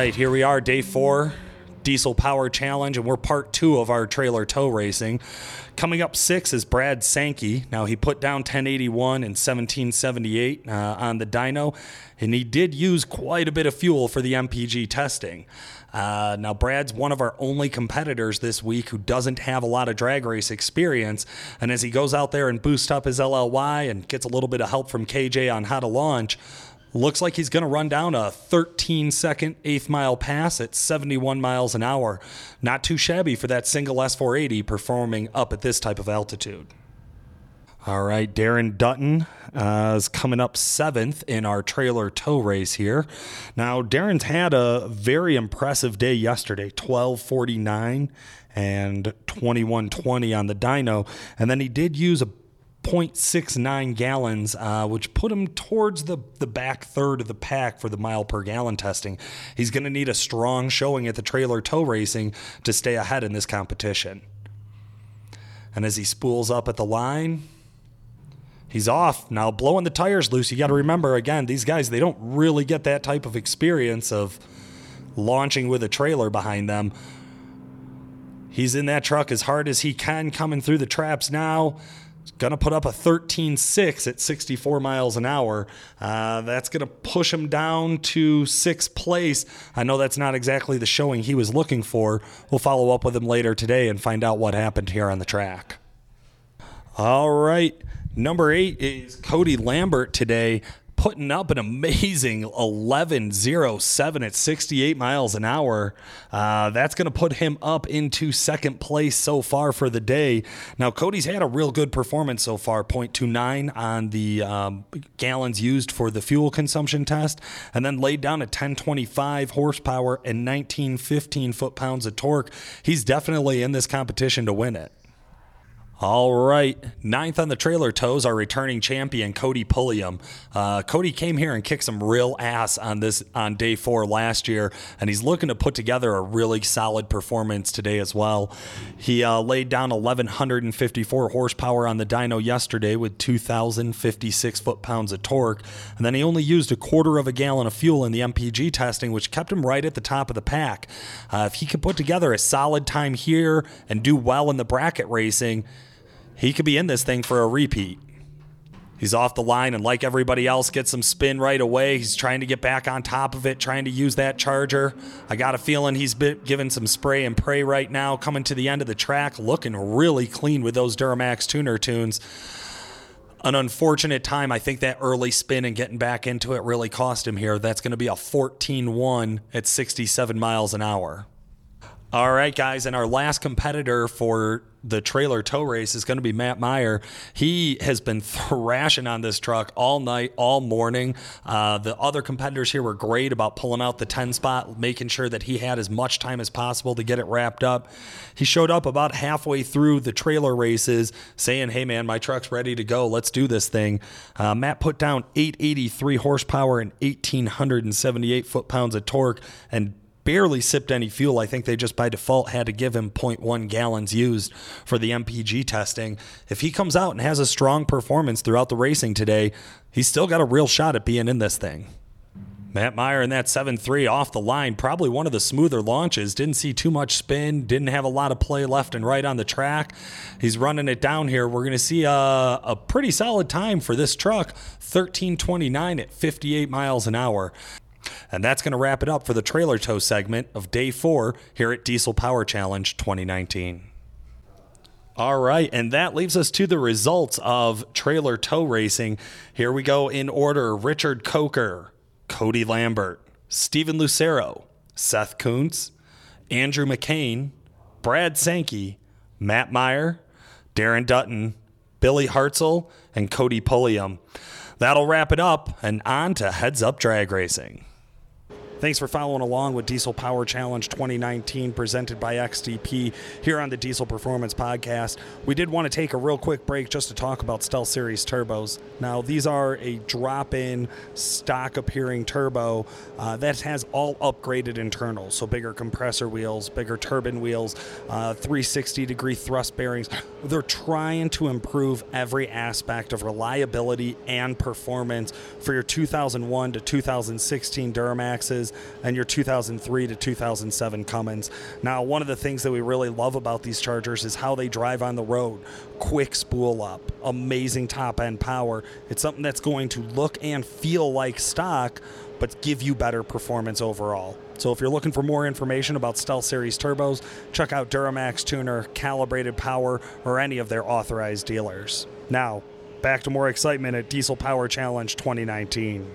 right, here we are, day four, Diesel Power Challenge, and we're part two of our trailer tow racing. Coming up six is Brad Sankey. Now, he put down 1081 and 1778 uh, on the dyno, and he did use quite a bit of fuel for the MPG testing. Uh, now, Brad's one of our only competitors this week who doesn't have a lot of drag race experience. And as he goes out there and boosts up his LLY and gets a little bit of help from KJ on how to launch, looks like he's going to run down a 13 second eighth mile pass at 71 miles an hour. Not too shabby for that single S480 performing up at this type of altitude. All right, Darren Dutton uh, is coming up seventh in our trailer tow race here. Now, Darren's had a very impressive day yesterday 1249 and 2120 on the dyno. And then he did use a 0.69 gallons, uh, which put him towards the, the back third of the pack for the mile per gallon testing. He's going to need a strong showing at the trailer tow racing to stay ahead in this competition. And as he spools up at the line, he's off. Now, blowing the tires loose, you got to remember again, these guys, they don't really get that type of experience of launching with a trailer behind them. He's in that truck as hard as he can coming through the traps now. Going to put up a 13.6 at 64 miles an hour. Uh, that's going to push him down to sixth place. I know that's not exactly the showing he was looking for. We'll follow up with him later today and find out what happened here on the track. All right. Number eight is Cody Lambert today putting up an amazing 11.07 at 68 miles an hour. Uh, that's going to put him up into second place so far for the day. Now, Cody's had a real good performance so far 0.29 on the um, gallons used for the fuel consumption test, and then laid down a 1025 horsepower and 1915 foot pounds of torque. He's definitely in this competition to win it. All right. Ninth on the trailer tows, our returning champion, Cody Pulliam. Uh, Cody came here and kicked some real ass on this on day four last year, and he's looking to put together a really solid performance today as well. He uh, laid down 1,154 horsepower on the dyno yesterday with 2,056 foot pounds of torque, and then he only used a quarter of a gallon of fuel in the MPG testing, which kept him right at the top of the pack. Uh, if he could put together a solid time here and do well in the bracket racing, he could be in this thing for a repeat. He's off the line and, like everybody else, gets some spin right away. He's trying to get back on top of it, trying to use that charger. I got a feeling he's been given some spray and pray right now, coming to the end of the track, looking really clean with those Duramax tuner tunes. An unfortunate time. I think that early spin and getting back into it really cost him here. That's going to be a 14 1 at 67 miles an hour. All right, guys, and our last competitor for the trailer tow race is going to be Matt Meyer. He has been thrashing on this truck all night, all morning. Uh, the other competitors here were great about pulling out the 10 spot, making sure that he had as much time as possible to get it wrapped up. He showed up about halfway through the trailer races saying, Hey, man, my truck's ready to go. Let's do this thing. Uh, Matt put down 883 horsepower and 1,878 foot pounds of torque and barely sipped any fuel. I think they just by default had to give him 0.1 gallons used for the MPG testing. If he comes out and has a strong performance throughout the racing today, he's still got a real shot at being in this thing. Matt Meyer in that 7 3 off the line, probably one of the smoother launches. Didn't see too much spin, didn't have a lot of play left and right on the track. He's running it down here. We're going to see a, a pretty solid time for this truck 1329 at 58 miles an hour. And that's going to wrap it up for the trailer tow segment of day four here at Diesel Power Challenge 2019. All right, and that leaves us to the results of trailer tow racing. Here we go in order Richard Coker, Cody Lambert, Stephen Lucero, Seth Kuntz, Andrew McCain, Brad Sankey, Matt Meyer, Darren Dutton, Billy Hartzell, and Cody Pulliam. That'll wrap it up, and on to Heads Up Drag Racing. Thanks for following along with Diesel Power Challenge 2019 presented by XDP here on the Diesel Performance Podcast. We did want to take a real quick break just to talk about Stealth Series turbos. Now, these are a drop in stock appearing turbo uh, that has all upgraded internals. So, bigger compressor wheels, bigger turbine wheels, uh, 360 degree thrust bearings. They're trying to improve every aspect of reliability and performance for your 2001 to 2016 Duramaxes And your 2003 to 2007 Cummins. Now, one of the things that we really love about these Chargers is how they drive on the road. Quick spool up, amazing top end power. It's something that's going to look and feel like stock, but give you better performance overall. So if you're looking for more information about Stealth Series turbos, check out Duramax Tuner, Calibrated Power, or any of their authorized dealers. Now, back to more excitement at Diesel Power Challenge 2019.